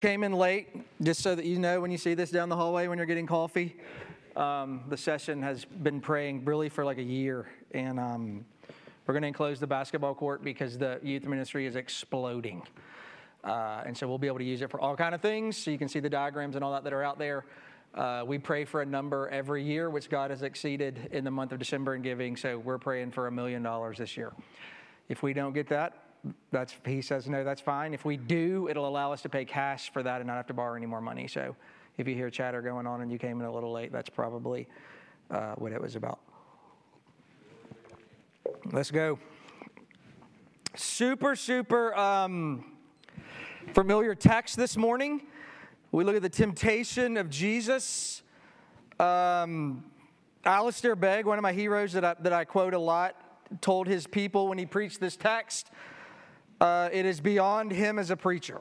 came in late, just so that you know when you see this down the hallway when you're getting coffee. Um, the session has been praying really for like a year, and um, we're going to enclose the basketball court because the youth ministry is exploding. Uh, and so we'll be able to use it for all kind of things. So you can see the diagrams and all that that are out there. Uh, we pray for a number every year, which God has exceeded in the month of December in giving. So we're praying for a million dollars this year. If we don't get that, that's he says no that's fine. If we do it'll allow us to pay cash for that and not have to borrow any more money. So if you hear chatter going on and you came in a little late that's probably uh, what it was about. Let's go. Super super um, familiar text this morning. We look at the temptation of jesus. Um, Alistair Begg, one of my heroes that I, that I quote a lot, told his people when he preached this text uh, it is beyond him as a preacher.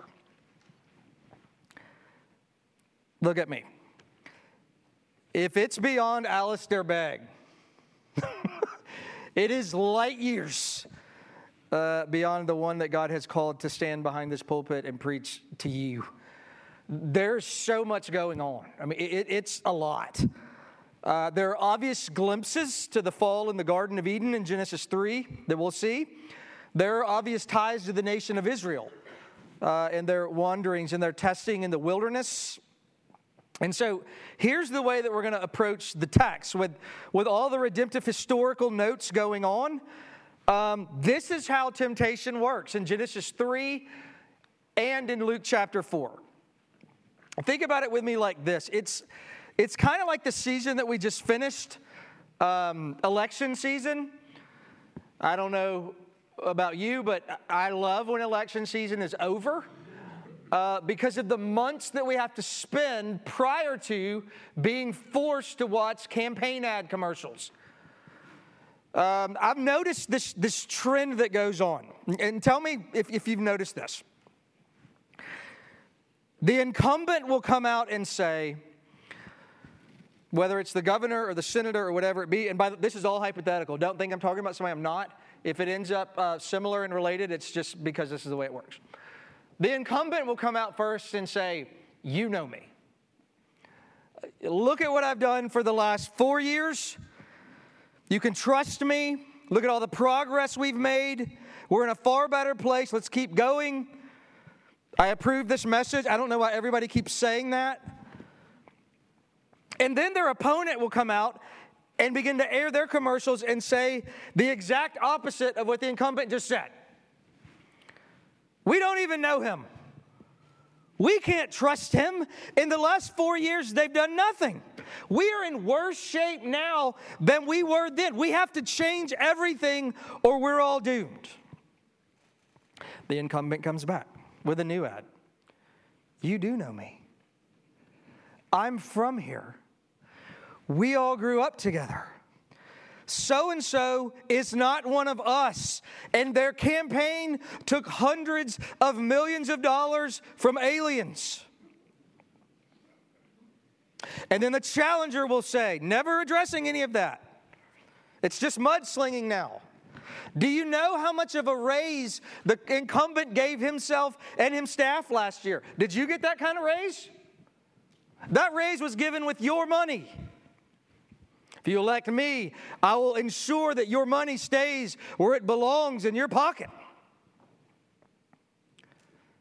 Look at me. If it's beyond Alistair Begg, it is light years uh, beyond the one that God has called to stand behind this pulpit and preach to you. There's so much going on. I mean, it, it's a lot. Uh, there are obvious glimpses to the fall in the Garden of Eden in Genesis 3 that we'll see. There are obvious ties to the nation of Israel uh, and their wanderings and their testing in the wilderness. And so here's the way that we're going to approach the text with, with all the redemptive historical notes going on. Um, this is how temptation works in Genesis 3 and in Luke chapter 4. Think about it with me like this it's, it's kind of like the season that we just finished, um, election season. I don't know about you, but I love when election season is over. Uh, because of the months that we have to spend prior to being forced to watch campaign ad commercials. Um, I've noticed this, this trend that goes on. And tell me if, if you've noticed this. The incumbent will come out and say, whether it's the governor or the senator or whatever it be, and by the, this is all hypothetical. Don't think I'm talking about somebody I'm not. If it ends up uh, similar and related, it's just because this is the way it works. The incumbent will come out first and say, You know me. Look at what I've done for the last four years. You can trust me. Look at all the progress we've made. We're in a far better place. Let's keep going. I approve this message. I don't know why everybody keeps saying that. And then their opponent will come out and begin to air their commercials and say the exact opposite of what the incumbent just said. We don't even know him. We can't trust him. In the last four years, they've done nothing. We are in worse shape now than we were then. We have to change everything or we're all doomed. The incumbent comes back with a new ad. You do know me. I'm from here. We all grew up together. So and so is not one of us. And their campaign took hundreds of millions of dollars from aliens. And then the challenger will say, never addressing any of that. It's just mudslinging now. Do you know how much of a raise the incumbent gave himself and his staff last year? Did you get that kind of raise? That raise was given with your money. If you elect me, I will ensure that your money stays where it belongs in your pocket.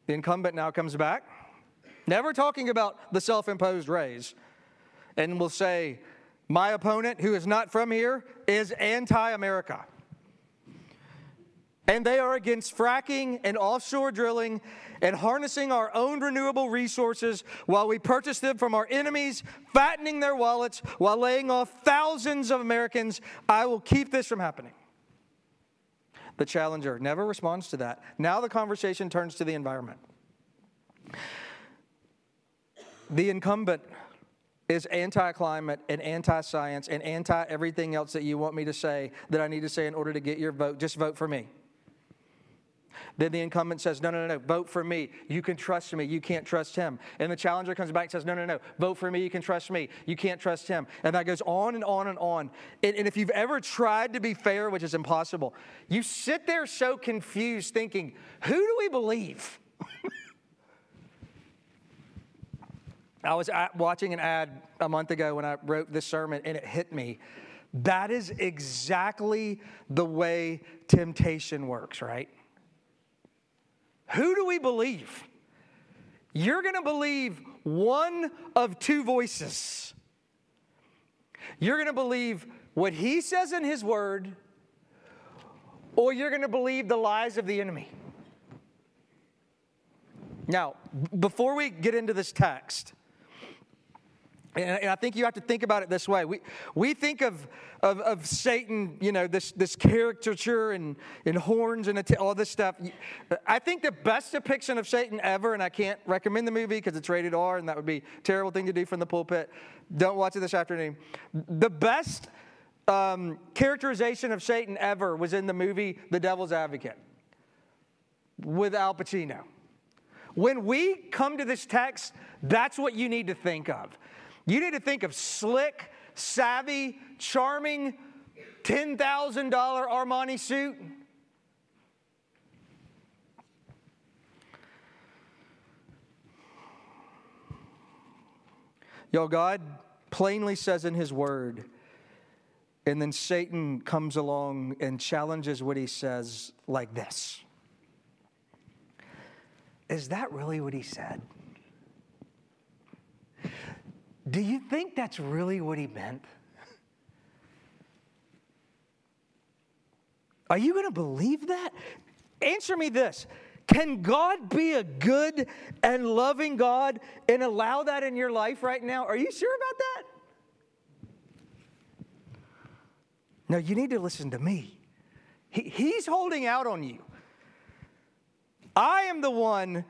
The incumbent now comes back, never talking about the self imposed raise, and will say, My opponent, who is not from here, is anti America. And they are against fracking and offshore drilling and harnessing our own renewable resources while we purchase them from our enemies, fattening their wallets while laying off thousands of Americans. I will keep this from happening. The challenger never responds to that. Now the conversation turns to the environment. The incumbent is anti climate and anti science and anti everything else that you want me to say that I need to say in order to get your vote. Just vote for me. Then the incumbent says, No, no, no, no, vote for me. You can trust me. You can't trust him. And the challenger comes back and says, No, no, no, vote for me. You can trust me. You can't trust him. And that goes on and on and on. And, and if you've ever tried to be fair, which is impossible, you sit there so confused thinking, Who do we believe? I was watching an ad a month ago when I wrote this sermon, and it hit me. That is exactly the way temptation works, right? Who do we believe? You're going to believe one of two voices. You're going to believe what he says in his word, or you're going to believe the lies of the enemy. Now, before we get into this text, and I think you have to think about it this way. We, we think of, of, of Satan, you know, this, this caricature and, and horns and all this stuff. I think the best depiction of Satan ever, and I can't recommend the movie because it's rated R and that would be a terrible thing to do from the pulpit. Don't watch it this afternoon. The best um, characterization of Satan ever was in the movie The Devil's Advocate with Al Pacino. When we come to this text, that's what you need to think of. You need to think of slick, savvy, charming, $10,000 Armani suit. Yo, God plainly says in His Word, and then Satan comes along and challenges what He says like this Is that really what He said? Do you think that's really what he meant? Are you going to believe that? Answer me this Can God be a good and loving God and allow that in your life right now? Are you sure about that? No, you need to listen to me. He, he's holding out on you. I am the one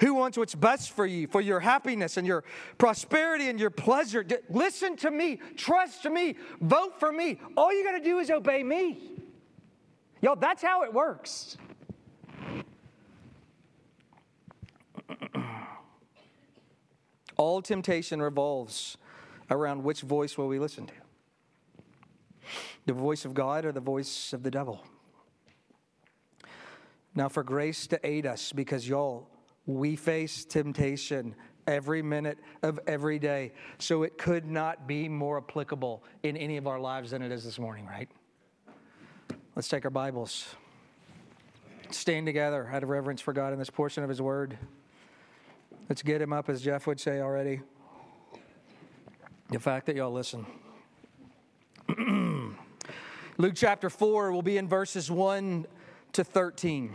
who wants what's best for you, for your happiness and your prosperity and your pleasure. Listen to me, trust to me, vote for me. All you got to do is obey me. Yo, that's how it works. All temptation revolves around which voice will we listen to? The voice of God or the voice of the devil? Now, for grace to aid us, because y'all, we face temptation every minute of every day. So it could not be more applicable in any of our lives than it is this morning, right? Let's take our Bibles, stand together out of reverence for God in this portion of His Word. Let's get Him up, as Jeff would say already. The fact that y'all listen. Luke chapter 4 will be in verses 1 to 13.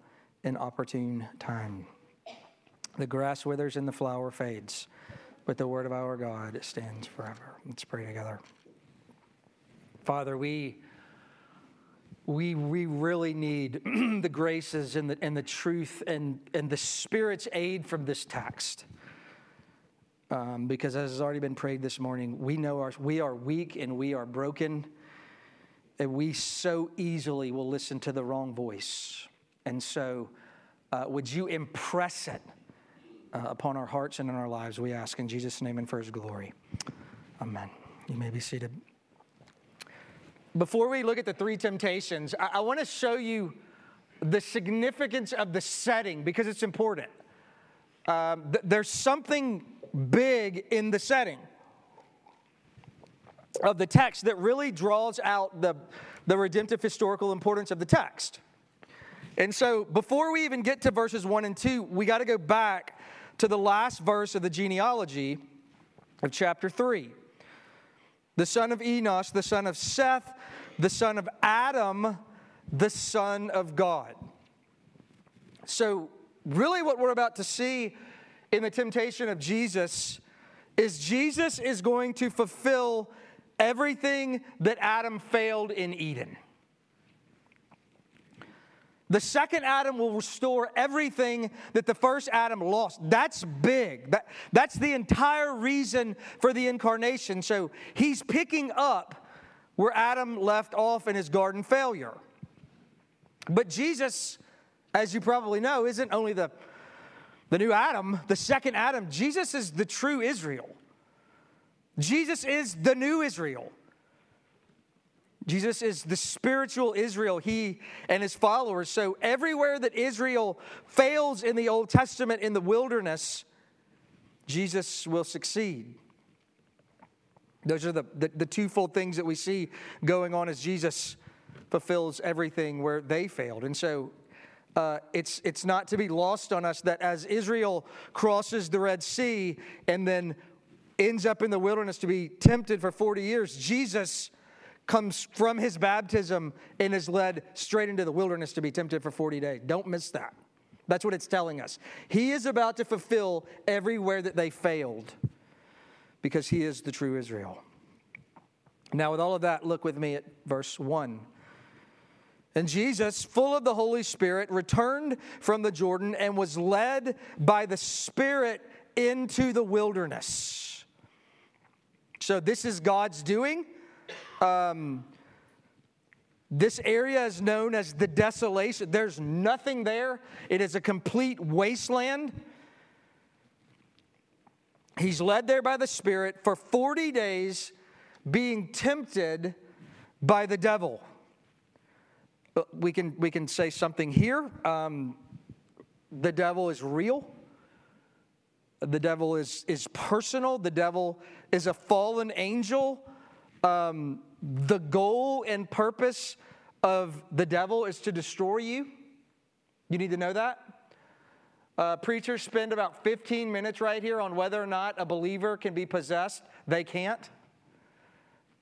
an opportune time. The grass withers and the flower fades, but the word of our God stands forever. Let's pray together. Father, we we, we really need the graces and the, and the truth and, and the Spirit's aid from this text. Um, because as has already been prayed this morning, we know our, we are weak and we are broken, and we so easily will listen to the wrong voice. And so, uh, would you impress it uh, upon our hearts and in our lives, we ask in Jesus' name and for his glory. Amen. You may be seated. before we look at the three temptations, I, I want to show you the significance of the setting because it's important. Um, th- there's something big in the setting of the text that really draws out the, the redemptive historical importance of the text. And so, before we even get to verses 1 and 2, we got to go back to the last verse of the genealogy of chapter 3. The son of Enos, the son of Seth, the son of Adam, the son of God. So, really, what we're about to see in the temptation of Jesus is Jesus is going to fulfill everything that Adam failed in Eden. The second Adam will restore everything that the first Adam lost. That's big. That, that's the entire reason for the incarnation. So he's picking up where Adam left off in his garden failure. But Jesus, as you probably know, isn't only the, the new Adam, the second Adam. Jesus is the true Israel. Jesus is the new Israel. Jesus is the spiritual Israel, he and his followers. So, everywhere that Israel fails in the Old Testament in the wilderness, Jesus will succeed. Those are the, the, the, twofold things that we see going on as Jesus fulfills everything where they failed. And so, uh, it's, it's not to be lost on us that as Israel crosses the Red Sea and then ends up in the wilderness to be tempted for 40 years, Jesus comes from his baptism and is led straight into the wilderness to be tempted for 40 days. Don't miss that. That's what it's telling us. He is about to fulfill everywhere that they failed because he is the true Israel. Now, with all of that, look with me at verse 1. And Jesus, full of the Holy Spirit, returned from the Jordan and was led by the Spirit into the wilderness. So, this is God's doing. Um, this area is known as the desolation. There's nothing there, it is a complete wasteland. He's led there by the Spirit for 40 days, being tempted by the devil. Uh, we can, we can say something here. Um, the devil is real. The devil is, is personal. The devil is a fallen angel. Um, the goal and purpose of the devil is to destroy you. You need to know that. Uh, preachers spend about 15 minutes right here on whether or not a believer can be possessed. They can't.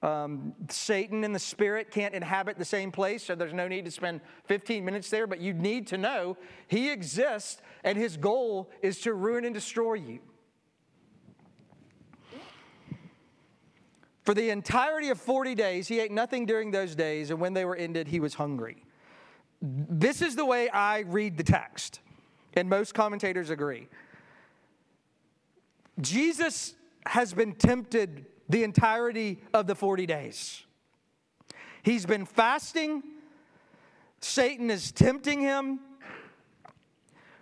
Um, Satan and the spirit can't inhabit the same place, so there's no need to spend 15 minutes there, but you need to know he exists and his goal is to ruin and destroy you. For the entirety of 40 days, he ate nothing during those days, and when they were ended, he was hungry. This is the way I read the text, and most commentators agree. Jesus has been tempted the entirety of the 40 days. He's been fasting, Satan is tempting him.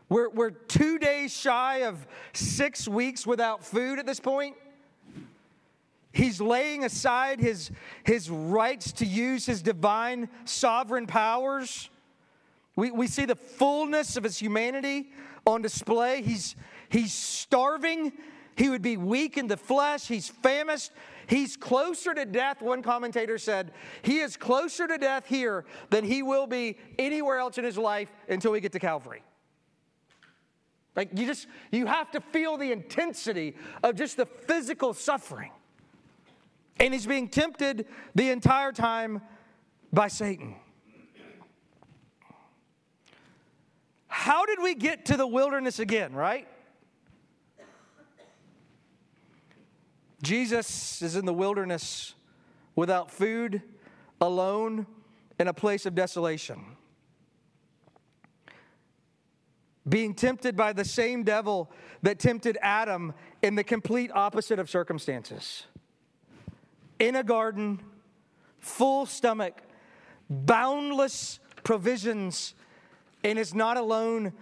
We're, we're two days shy of six weeks without food at this point. He's laying aside his, his rights to use his divine sovereign powers. We, we see the fullness of his humanity on display. He's, he's starving. He would be weak in the flesh. He's famished. He's closer to death, one commentator said. He is closer to death here than he will be anywhere else in his life until we get to Calvary. Like you just, you have to feel the intensity of just the physical suffering. And he's being tempted the entire time by Satan. How did we get to the wilderness again, right? Jesus is in the wilderness without food, alone, in a place of desolation. Being tempted by the same devil that tempted Adam in the complete opposite of circumstances in a garden, full stomach, boundless provisions, and is not alone,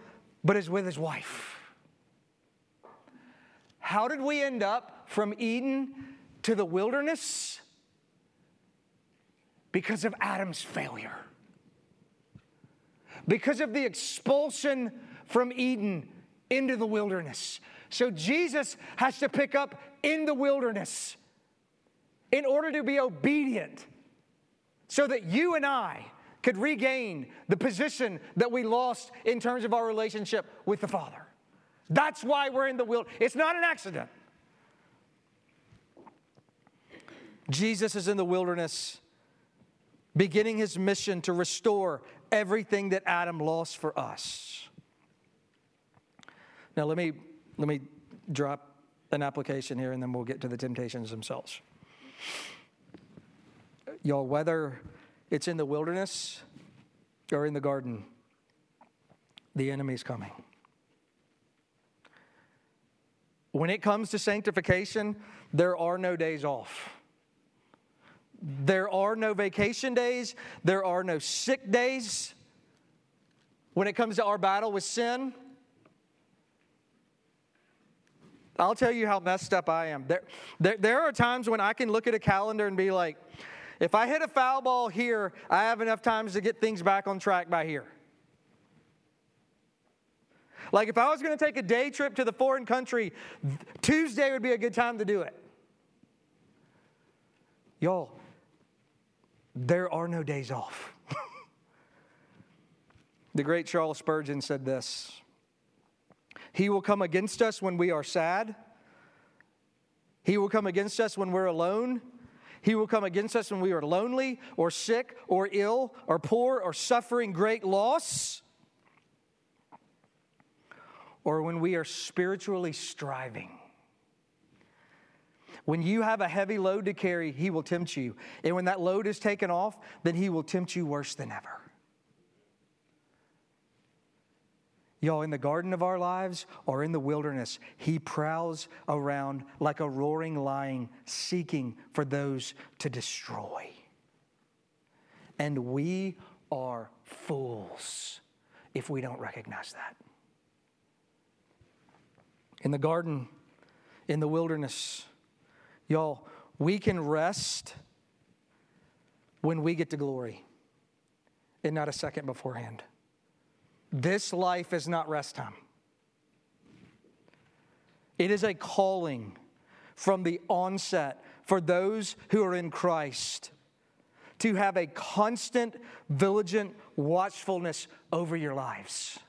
but is with his wife. How did we end up from Eden to the wilderness? because of Adam's failure. Because of the expulsion from Eden into the wilderness. So Jesus has to pick up in the wilderness in order to be obedient so that you and I could regain the position that we lost in terms of our relationship with the Father. That's why we're in the wilderness. It's not an accident. Jesus is in the wilderness, beginning his mission to restore everything that Adam lost for us. Now, let me, let me drop an application here and then we'll get to the temptations themselves. Y'all, whether it's in the wilderness or in the garden, the enemy's coming. When it comes to sanctification, there are no days off. There are no vacation days. There are no sick days. When it comes to our battle with sin, I'll tell you how messed up I am. There, there, there are times when I can look at a calendar and be like, if I hit a foul ball here, I have enough times to get things back on track by here. Like if I was going to take a day trip to the foreign country, Tuesday would be a good time to do it. Y'all, there are no days off. the great Charles Spurgeon said this He will come against us when we are sad, He will come against us when we're alone. He will come against us when we are lonely or sick or ill or poor or suffering great loss or when we are spiritually striving. When you have a heavy load to carry, He will tempt you. And when that load is taken off, then He will tempt you worse than ever. Y'all, in the garden of our lives or in the wilderness, He prowls around like a roaring lion, seeking for those to destroy. And we are fools if we don't recognize that. In the garden, in the wilderness, Y'all, we can rest when we get to glory and not a second beforehand. This life is not rest time. It is a calling from the onset for those who are in Christ to have a constant, vigilant watchfulness over your lives.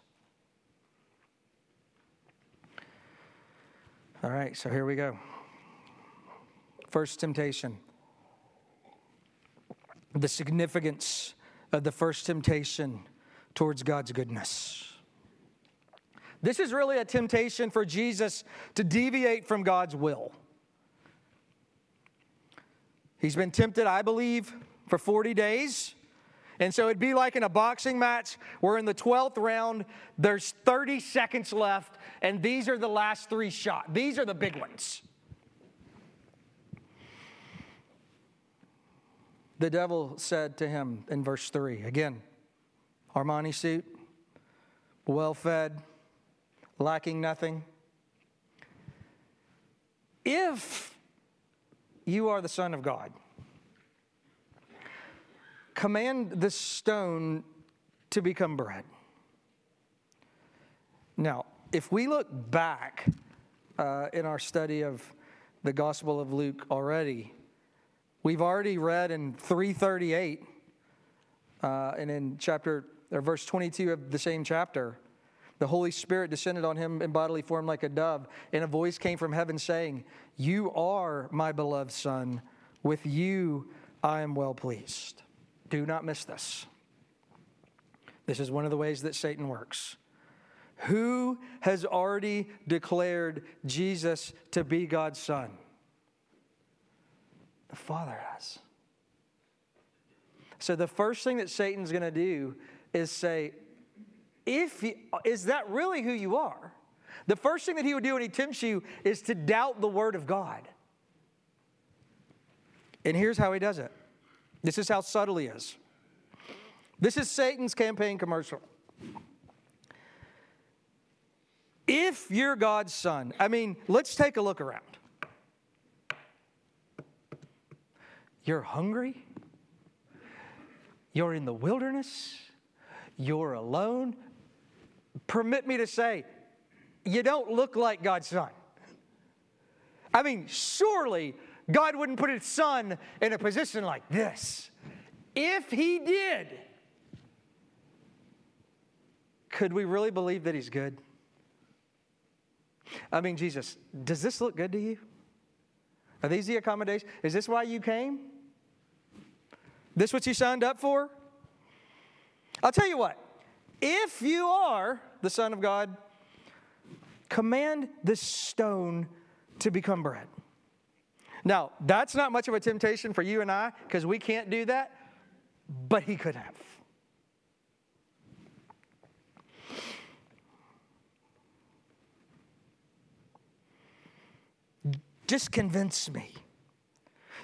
All right, so here we go. First temptation. The significance of the first temptation towards God's goodness. This is really a temptation for Jesus to deviate from God's will. He's been tempted, I believe, for 40 days. And so it'd be like in a boxing match where in the 12th round, there's 30 seconds left, and these are the last three shots. These are the big ones. The devil said to him in verse 3 again, Armani suit, well fed, lacking nothing. If you are the Son of God, command the stone to become bread. Now, if we look back uh, in our study of the Gospel of Luke already, We've already read in 338 uh, and in chapter or verse 22 of the same chapter, the Holy Spirit descended on him in bodily form like a dove, and a voice came from heaven saying, You are my beloved Son. With you I am well pleased. Do not miss this. This is one of the ways that Satan works. Who has already declared Jesus to be God's Son? The Father has. So the first thing that Satan's going to do is say, if you, is that really who you are? The first thing that he would do when he tempts you is to doubt the word of God. And here's how he does it. This is how subtle he is. This is Satan's campaign commercial. If you're God's son, I mean, let's take a look around. You're hungry? You're in the wilderness, you're alone. Permit me to say, you don't look like God's son. I mean, surely God wouldn't put his son in a position like this. If he did, could we really believe that he's good? I mean, Jesus, does this look good to you? Are these the accommodations? Is this why you came? This what you signed up for? I'll tell you what. If you are the Son of God, command this stone to become bread. Now, that's not much of a temptation for you and I because we can't do that, but he could have. Just convince me.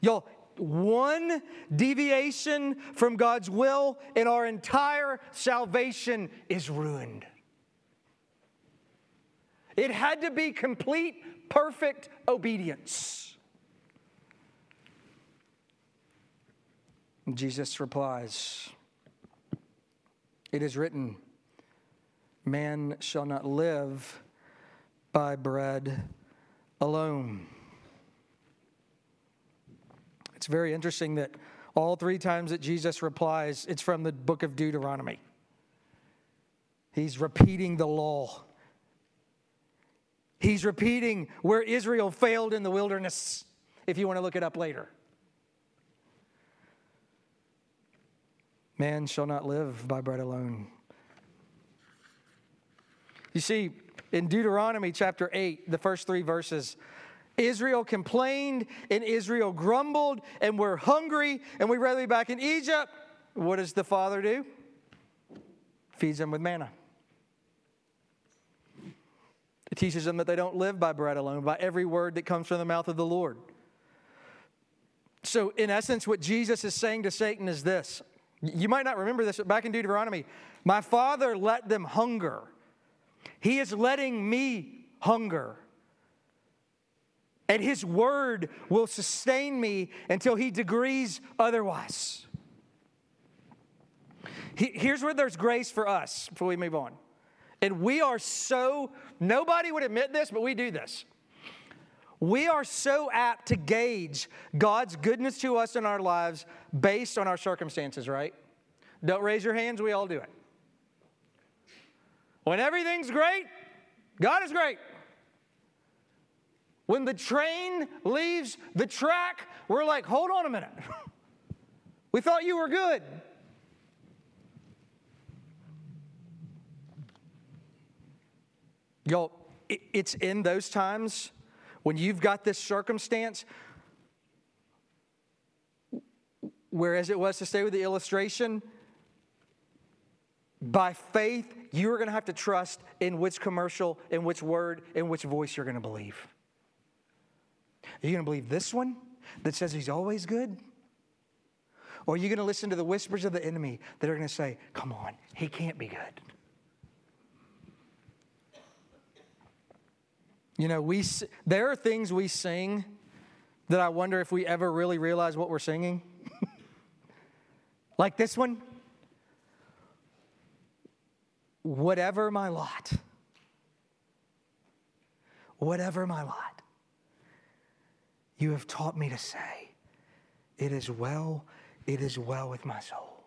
Y'all, one deviation from God's will, and our entire salvation is ruined. It had to be complete, perfect obedience. Jesus replies, It is written, Man shall not live by bread alone. It's very interesting that all three times that Jesus replies, it's from the book of Deuteronomy. He's repeating the law. He's repeating where Israel failed in the wilderness, if you want to look it up later. Man shall not live by bread alone. You see, in Deuteronomy chapter 8, the first three verses, Israel complained and Israel grumbled and we're hungry and we'd rather be back in Egypt. What does the father do? Feeds them with manna. It teaches them that they don't live by bread alone, by every word that comes from the mouth of the Lord. So, in essence, what Jesus is saying to Satan is this. You might not remember this, but back in Deuteronomy, my father let them hunger. He is letting me hunger and his word will sustain me until he degrees otherwise. Here's where there's grace for us before we move on. And we are so, nobody would admit this, but we do this. We are so apt to gauge God's goodness to us in our lives based on our circumstances, right? Don't raise your hands, we all do it. When everything's great, God is great. When the train leaves the track, we're like, hold on a minute. we thought you were good. Y'all, it's in those times when you've got this circumstance, whereas it was to stay with the illustration, by faith, you're going to have to trust in which commercial, in which word, in which voice you're going to believe. Are you going to believe this one that says he's always good? Or are you going to listen to the whispers of the enemy that are going to say, come on, he can't be good? You know, we, there are things we sing that I wonder if we ever really realize what we're singing. like this one. Whatever my lot, whatever my lot, you have taught me to say, It is well, it is well with my soul.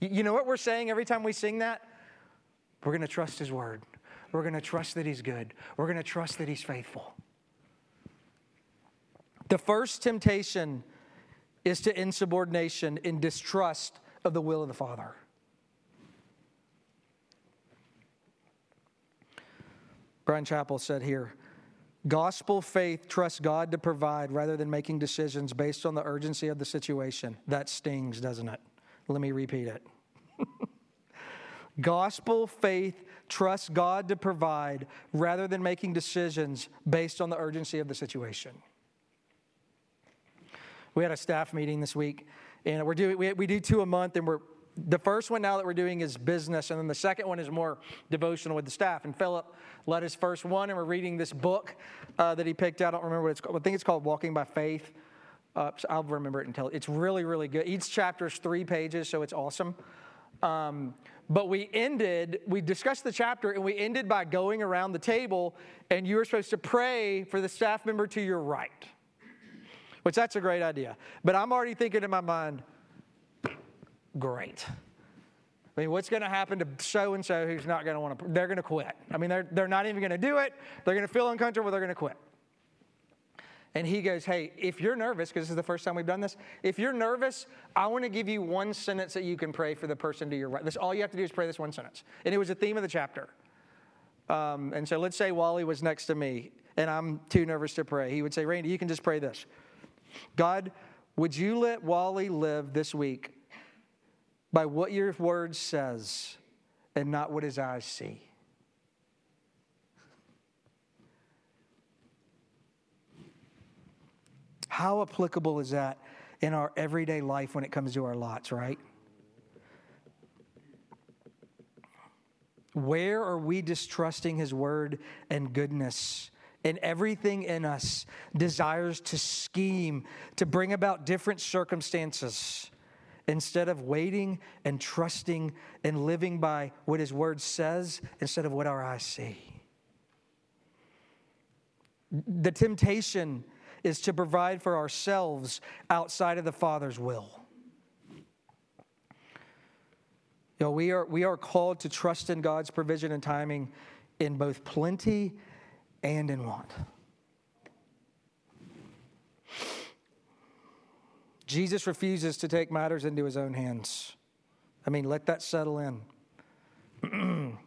You know what we're saying every time we sing that? We're going to trust His word. We're going to trust that He's good. We're going to trust that He's faithful. The first temptation is to insubordination in distrust of the will of the Father. Bryan Chapell said here Gospel faith trusts God to provide rather than making decisions based on the urgency of the situation. That stings, doesn't it? Let me repeat it. Gospel faith trusts God to provide rather than making decisions based on the urgency of the situation. We had a staff meeting this week, and we're doing, we, we do two a month, and we're the first one now that we're doing is business, and then the second one is more devotional with the staff. And Philip led his first one, and we're reading this book uh, that he picked out. I don't remember what it's called. I think it's called Walking by Faith. Uh, so I'll remember it until it's really, really good. Each chapter is three pages, so it's awesome. Um, but we ended, we discussed the chapter, and we ended by going around the table, and you were supposed to pray for the staff member to your right, which that's a great idea. But I'm already thinking in my mind, great. I mean, what's going to happen to so and so who's not going to want to? They're going to quit. I mean, they're, they're not even going to do it. They're going to feel uncomfortable. They're going to quit. And he goes, Hey, if you're nervous, because this is the first time we've done this, if you're nervous, I want to give you one sentence that you can pray for the person to your right. This, all you have to do is pray this one sentence. And it was a theme of the chapter. Um, and so let's say Wally was next to me and I'm too nervous to pray. He would say, Randy, you can just pray this God, would you let Wally live this week by what your word says and not what his eyes see? How applicable is that in our everyday life when it comes to our lots, right? Where are we distrusting His word and goodness? And everything in us desires to scheme, to bring about different circumstances instead of waiting and trusting and living by what His word says instead of what our eyes see. The temptation is to provide for ourselves outside of the Father's will. You know, we are, we are called to trust in God's provision and timing in both plenty and in want. Jesus refuses to take matters into his own hands. I mean, let that settle in.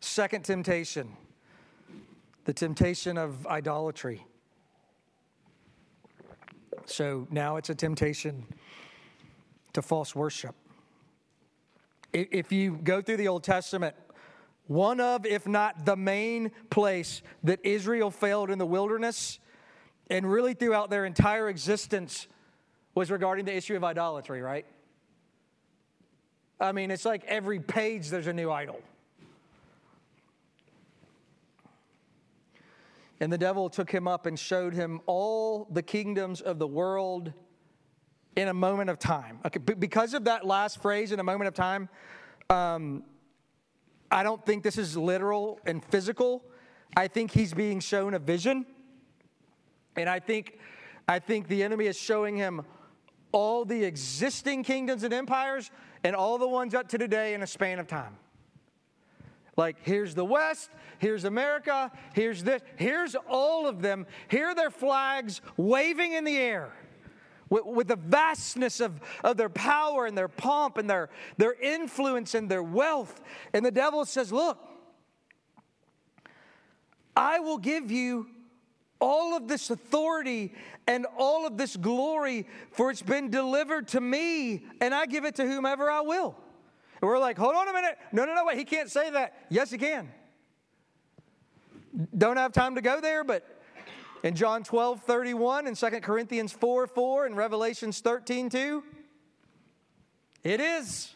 Second temptation the temptation of idolatry. So now it's a temptation to false worship. If you go through the Old Testament, one of, if not the main place that Israel failed in the wilderness and really throughout their entire existence was regarding the issue of idolatry, right? I mean, it's like every page there's a new idol. And the devil took him up and showed him all the kingdoms of the world in a moment of time. Okay, because of that last phrase, in a moment of time, um, I don't think this is literal and physical. I think he's being shown a vision. And I think, I think the enemy is showing him all the existing kingdoms and empires and all the ones up to today in a span of time. Like, here's the West, here's America, here's this, here's all of them. Here are their flags waving in the air with, with, the vastness of, of their power and their pomp and their, their influence and their wealth. And the devil says, Look, I will give you all of this authority and all of this glory, for it's been delivered to me, and I give it to whomever I will. And we're like, hold on a minute. No, no, no, wait. He can't say that. Yes, he can. Don't have time to go there, but in John 12, 31, and 2 Corinthians 4, 4, and Revelations 13, 2, it is.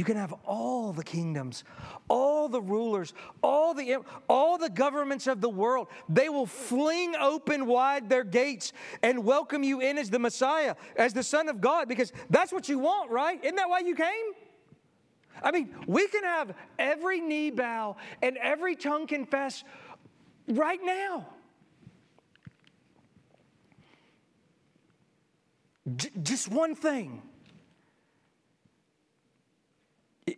You can have all the kingdoms, all the rulers, all the, all the governments of the world. They will fling open wide their gates and welcome you in as the Messiah, as the Son of God, because that's what you want, right? Isn't that why you came? I mean, we can have every knee bow and every tongue confess right now. J- just one thing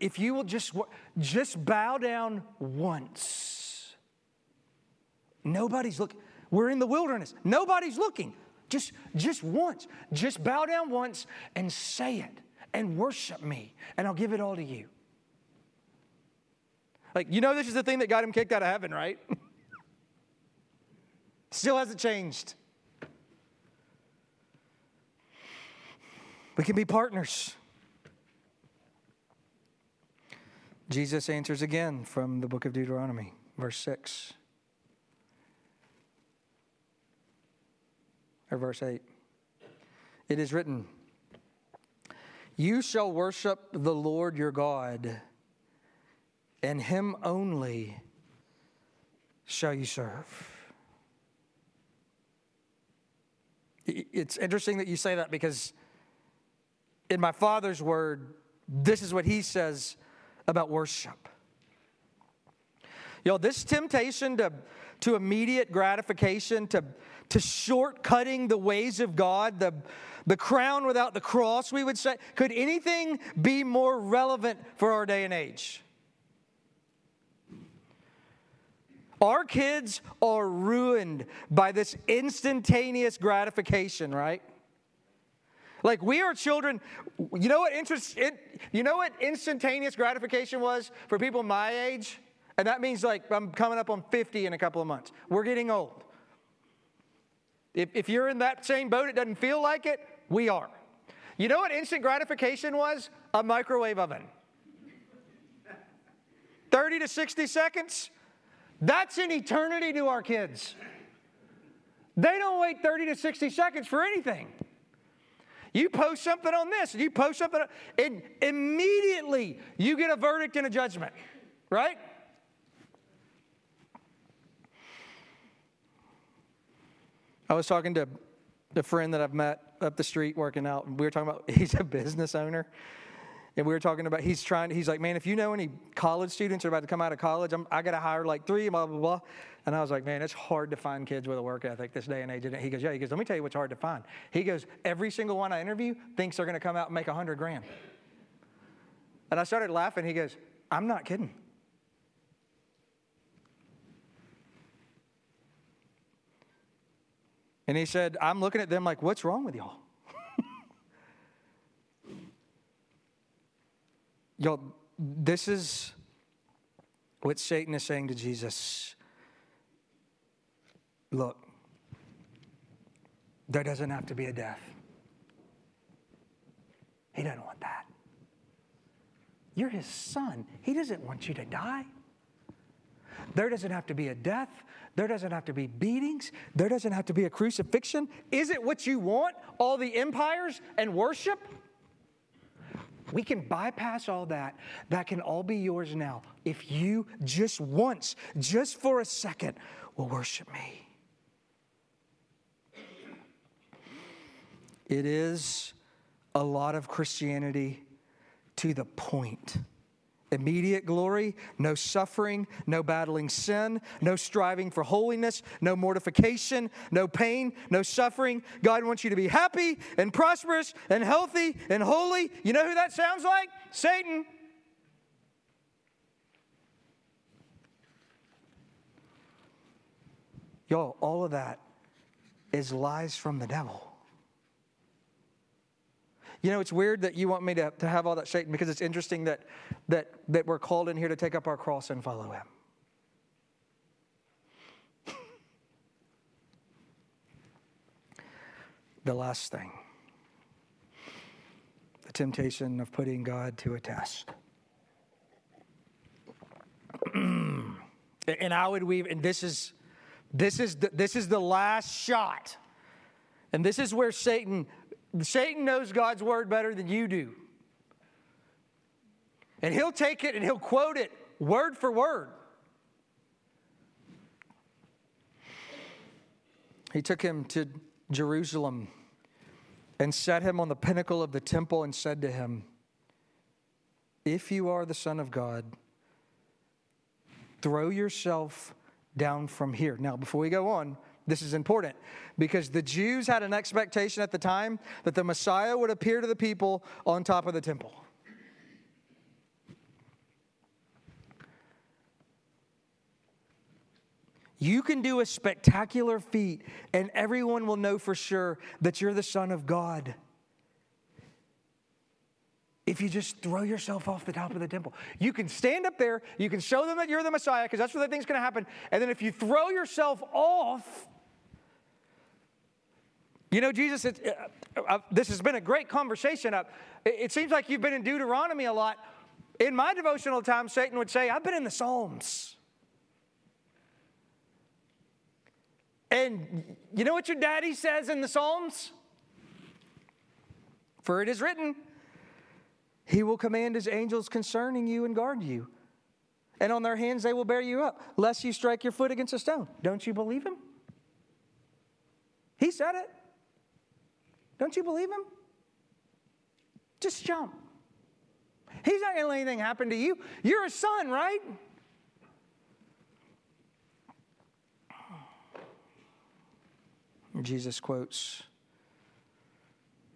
if you will just, just bow down once. Nobody's looking. We're in the wilderness. Nobody's looking. Just, just once. Just bow down once and say it and worship me, and I'll give it all to you. Like, you know, this is the thing that got him kicked out of heaven, right? Still hasn't changed. We can be partners. Jesus answers again from the book of Deuteronomy, verse 6. Or verse 8. It is written, You shall worship the Lord your God, and him only shall you serve. It's interesting that you say that because in my father's word, this is what he says about worship. Yo, this temptation to, to immediate gratification, to, to shortcutting the ways of God, the, the crown without the cross, we would say, could anything be more relevant for our day and age? Our kids are ruined by this instantaneous gratification, right? Like we are children. You know what interest? It, you know what instantaneous gratification was for people my age, and that means like I'm coming up on 50 in a couple of months. We're getting old. If, if you're in that same boat, it doesn't feel like it. We are. You know what instant gratification was? A microwave oven. 30 to 60 seconds. That's an eternity to our kids. They don't wait 30 to 60 seconds for anything. You post something on this, you post something, and immediately you get a verdict and a judgment, right? I was talking to a friend that I've met up the street working out, and we were talking about he's a business owner. And we were talking about he's trying. He's like, man, if you know any college students are about to come out of college, I'm, I got to hire like three, blah blah blah. And I was like, man, it's hard to find kids with a work ethic this day and age. And he goes, yeah. He goes, let me tell you what's hard to find. He goes, every single one I interview thinks they're going to come out and make a hundred grand. And I started laughing. He goes, I'm not kidding. And he said, I'm looking at them like, what's wrong with y'all? Y'all, this is what Satan is saying to Jesus. Look, there doesn't have to be a death. He doesn't want that. You're his son. He doesn't want you to die. There doesn't have to be a death. There doesn't have to be beatings. There doesn't have to be a crucifixion. Is it what you want? All the empires and worship? We can bypass all that. That can all be yours now. If you just once, just for a second, will worship me. It is a lot of Christianity to the point immediate glory, no suffering, no battling sin, no striving for holiness, no mortification, no pain, no suffering. God wants you to be happy and prosperous and healthy and holy. You know who that sounds like? Satan. Y'all, all of that is lies from the devil. You know, it's weird that you want me to, to have all that Satan because it's interesting that, that, that we're called in here to take up our cross and follow him. the last thing the temptation of putting God to a test. and I would weave, and this is this is the, this is the last shot. And this is where Satan Satan knows God's word better than you do. And he'll take it and he'll quote it word for word. He took him to Jerusalem and set him on the pinnacle of the temple and said to him, If you are the Son of God, throw yourself down from here. Now, before we go on, this is important because the Jews had an expectation at the time that the Messiah would appear to the people on top of the temple. You can do a spectacular feat, and everyone will know for sure that you're the Son of God if you just throw yourself off the top of the temple. You can stand up there, you can show them that you're the Messiah, because that's think is going to happen. And then if you throw yourself off, you know, Jesus, it, uh, uh, this has been a great conversation. Uh, it, it seems like you've been in Deuteronomy a lot. In my devotional time, Satan would say, I've been in the Psalms. And you know what your daddy says in the Psalms? For it is written, He will command His angels concerning you and guard you. And on their hands they will bear you up, lest you strike your foot against a stone. Don't you believe Him? He said it. Don't you believe him? Just jump. He's not going to let anything happen to you. You're a son, right? Jesus quotes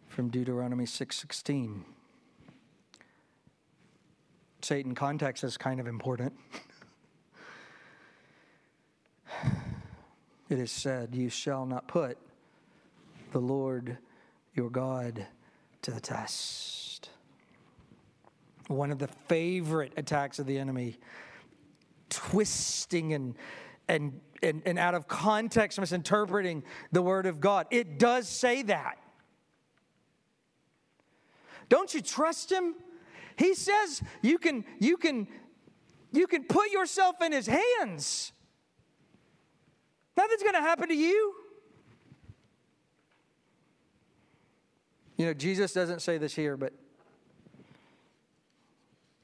from Deuteronomy 6:16. Satan context is kind of important. it is said, You shall not put the Lord your God to the test. One of the favorite attacks of the enemy, twisting and, and, and, and out of context, misinterpreting the word of God. It does say that. Don't you trust him? He says you can, you can, you can put yourself in his hands. Nothing's going to happen to you. You know, Jesus doesn't say this here, but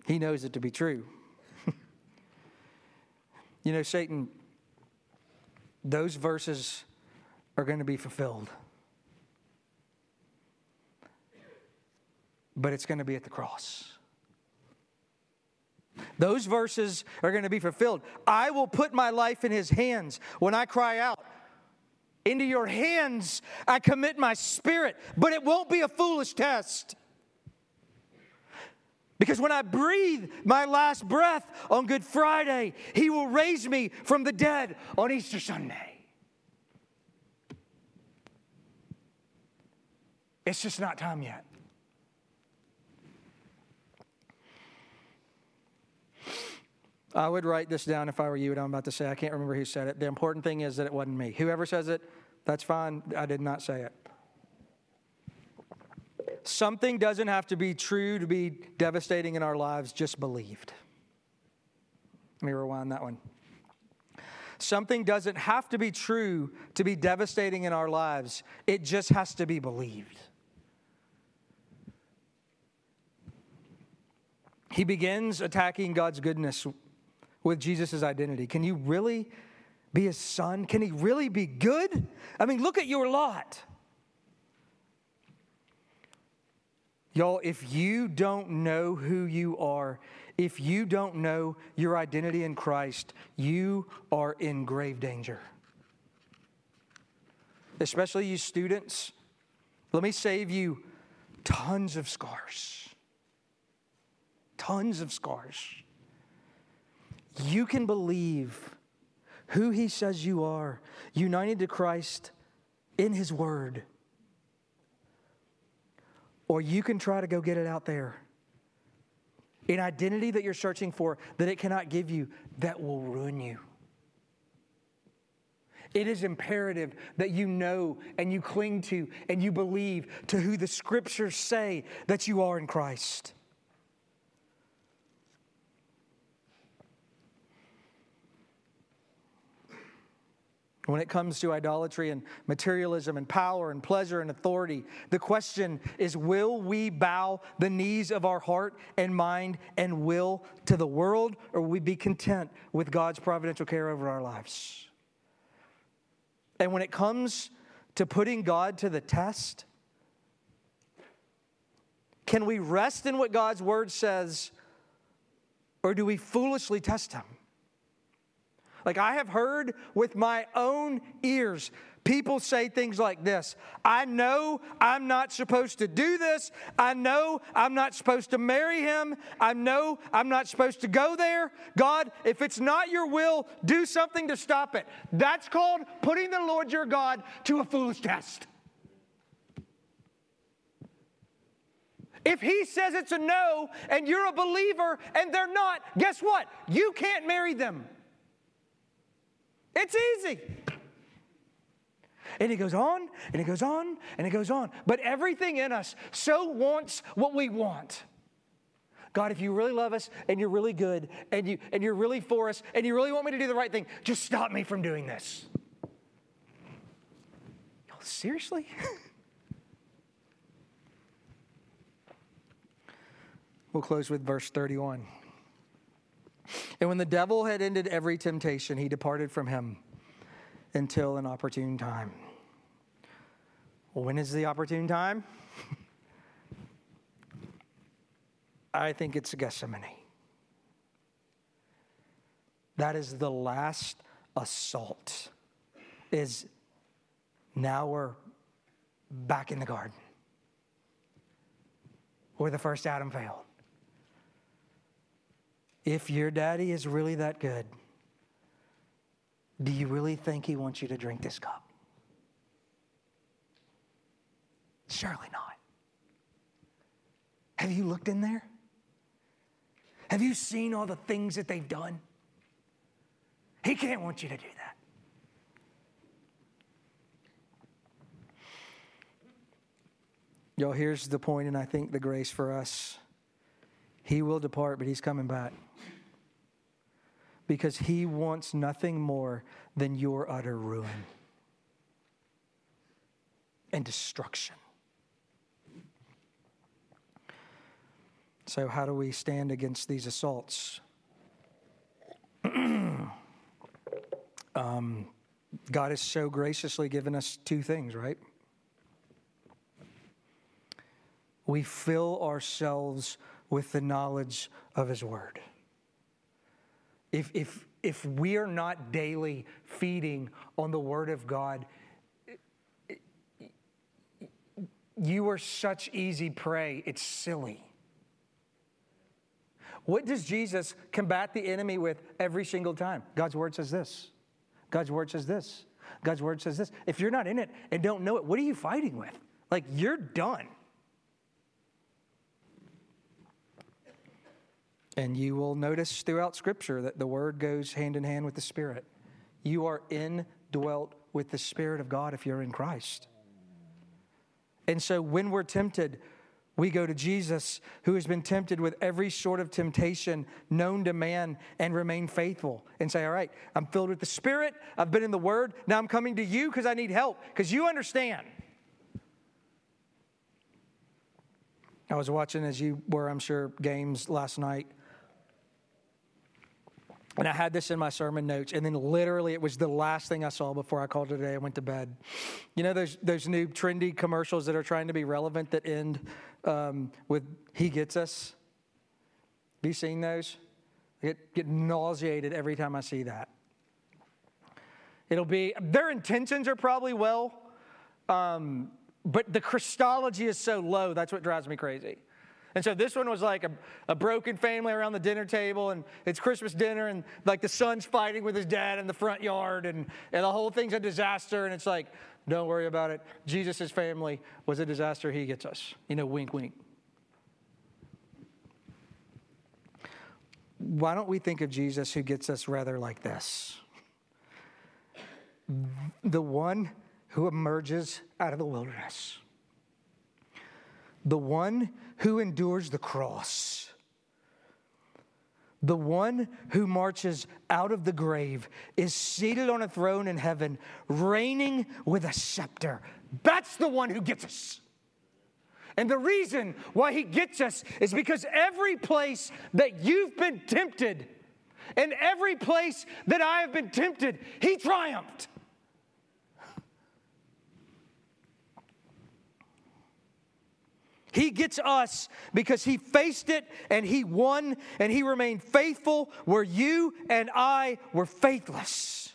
he knows it to be true. you know, Satan, those verses are going to be fulfilled. But it's going to be at the cross. Those verses are going to be fulfilled. I will put my life in his hands when I cry out. Into your hands I commit my spirit, but it won't be a foolish test. Because when I breathe my last breath on Good Friday, He will raise me from the dead on Easter Sunday. It's just not time yet. I would write this down if I were you, what I'm about to say. I can't remember who said it. The important thing is that it wasn't me. Whoever says it, that's fine. I did not say it. Something doesn't have to be true to be devastating in our lives, just believed. Let me rewind that one. Something doesn't have to be true to be devastating in our lives, it just has to be believed. He begins attacking God's goodness with Jesus' identity. Can you really be his son? Can he really be good? I mean, look at your lot. Y'all, if you don't know who you are, if you don't know your identity in Christ, you are in grave danger. Especially you students, let me save you tons of scars. Tons of scars you can believe who He says you are, united to Christ in His Word. Or you can try to go get it out there. An identity that you're searching for that it cannot give you that will ruin you. It is imperative that you know and you cling to and you believe to who the scriptures say that you are in Christ. When it comes to idolatry and materialism and power and pleasure and authority, the question is will we bow the knees of our heart and mind and will to the world, or will we be content with God's providential care over our lives? And when it comes to putting God to the test, can we rest in what God's word says, or do we foolishly test Him? Like I have heard with my own ears people say things like this I know I'm not supposed to do this. I know I'm not supposed to marry him. I know I'm not supposed to go there. God, if it's not your will, do something to stop it. That's called putting the Lord your God to a foolish test. If he says it's a no and you're a believer and they're not, guess what? You can't marry them. It's easy. And it goes on, and it goes on, and it goes on. But everything in us so wants what we want. God, if you really love us and you're really good and, you, and you're really for us and you really want me to do the right thing, just stop me from doing this. Seriously? we'll close with verse 31. And when the devil had ended every temptation, he departed from him until an opportune time. When is the opportune time? I think it's Gethsemane. That is the last assault. Is now we're back in the garden where the first Adam failed. If your daddy is really that good, do you really think he wants you to drink this cup? Surely not. Have you looked in there? Have you seen all the things that they've done? He can't want you to do that. Yo, here's the point, and I think the grace for us. He will depart, but he's coming back. Because he wants nothing more than your utter ruin and destruction. So, how do we stand against these assaults? um, God has so graciously given us two things, right? We fill ourselves with the knowledge of His Word. If, if, if we are not daily feeding on the Word of God, you are such easy prey, it's silly. What does Jesus combat the enemy with every single time? God's word says this. God's word says this. God's word says this. If you're not in it and don't know it, what are you fighting with? Like, you're done. And you will notice throughout Scripture that the Word goes hand in hand with the Spirit. You are indwelt with the Spirit of God if you're in Christ. And so when we're tempted, we go to Jesus, who has been tempted with every sort of temptation known to man, and remain faithful and say, All right, I'm filled with the Spirit. I've been in the Word. Now I'm coming to you because I need help, because you understand. I was watching, as you were, I'm sure, games last night. And I had this in my sermon notes, and then literally it was the last thing I saw before I called it a day. I went to bed. You know, there's those new trendy commercials that are trying to be relevant that end um, with "He gets us." Have you seen those? I get, get nauseated every time I see that. It'll be their intentions are probably well, um, but the Christology is so low. That's what drives me crazy. And so this one was like a, a broken family around the dinner table, and it's Christmas dinner, and like the son's fighting with his dad in the front yard, and, and the whole thing's a disaster. And it's like, don't worry about it. Jesus' family was a disaster. He gets us. You know, wink, wink. Why don't we think of Jesus who gets us rather like this? The one who emerges out of the wilderness the one who endures the cross, the one who marches out of the grave, is seated on a throne in heaven, reigning with a scepter. That's the one who gets us. And the reason why he gets us is because every place that you've been tempted, and every place that I have been tempted, he triumphed. He gets us because he faced it and he won and he remained faithful where you and I were faithless.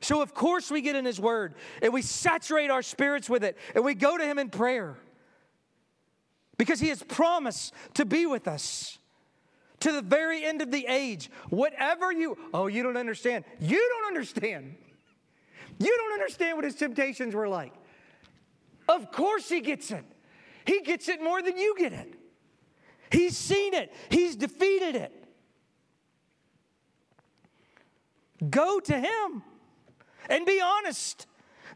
So, of course, we get in his word and we saturate our spirits with it and we go to him in prayer because he has promised to be with us to the very end of the age. Whatever you, oh, you don't understand. You don't understand. You don't understand what his temptations were like. Of course he gets it. He gets it more than you get it. He's seen it, he's defeated it. Go to him and be honest.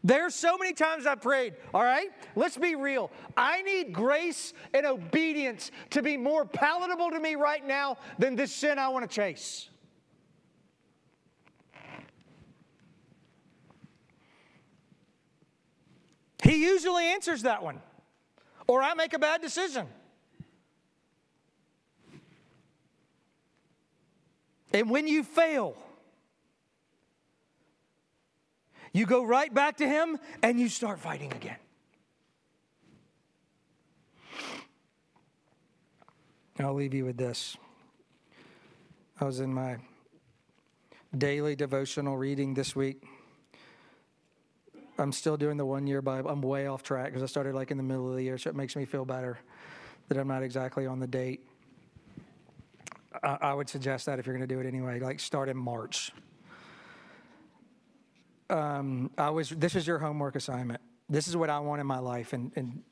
There's so many times I prayed, all right? Let's be real. I need grace and obedience to be more palatable to me right now than this sin I want to chase. He usually answers that one, or I make a bad decision. And when you fail, You go right back to him and you start fighting again. I'll leave you with this. I was in my daily devotional reading this week. I'm still doing the one year Bible. I'm way off track because I started like in the middle of the year, so it makes me feel better that I'm not exactly on the date. I, I would suggest that if you're going to do it anyway, like start in March. Um, I was. This is your homework assignment. This is what I want in my life, and, and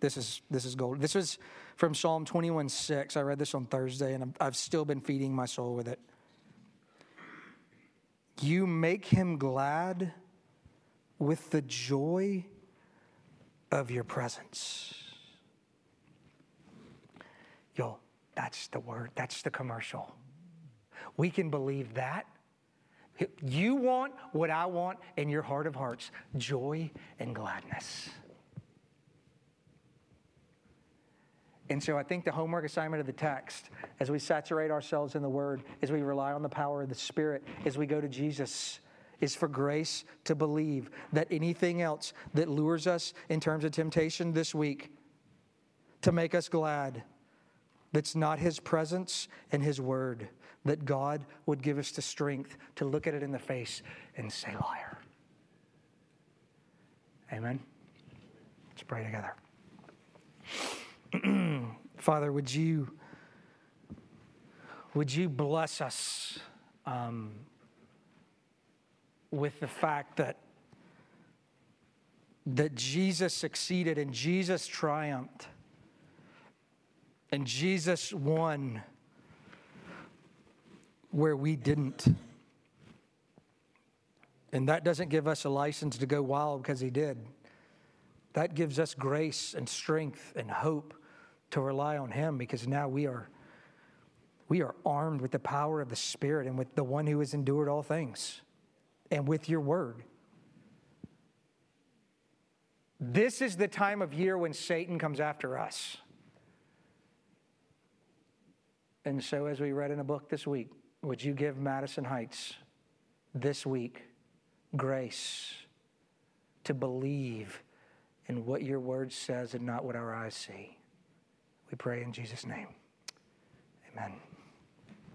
this is this is gold. This was from Psalm 21 6. I read this on Thursday, and I've still been feeding my soul with it. You make him glad with the joy of your presence. Yo, that's the word, that's the commercial. We can believe that. You want what I want in your heart of hearts joy and gladness. And so I think the homework assignment of the text, as we saturate ourselves in the Word, as we rely on the power of the Spirit, as we go to Jesus, is for grace to believe that anything else that lures us in terms of temptation this week to make us glad, that's not His presence and His Word, that God would give us the strength to look at it in the face and say, liar. Amen. Let's pray together. Father, would you would you bless us um, with the fact that that Jesus succeeded and Jesus triumphed and Jesus won where we didn't. And that doesn't give us a license to go wild because he did. That gives us grace and strength and hope to rely on him because now we are we are armed with the power of the spirit and with the one who has endured all things and with your word this is the time of year when satan comes after us and so as we read in a book this week would you give madison heights this week grace to believe in what your word says and not what our eyes see we pray in Jesus' name. Amen.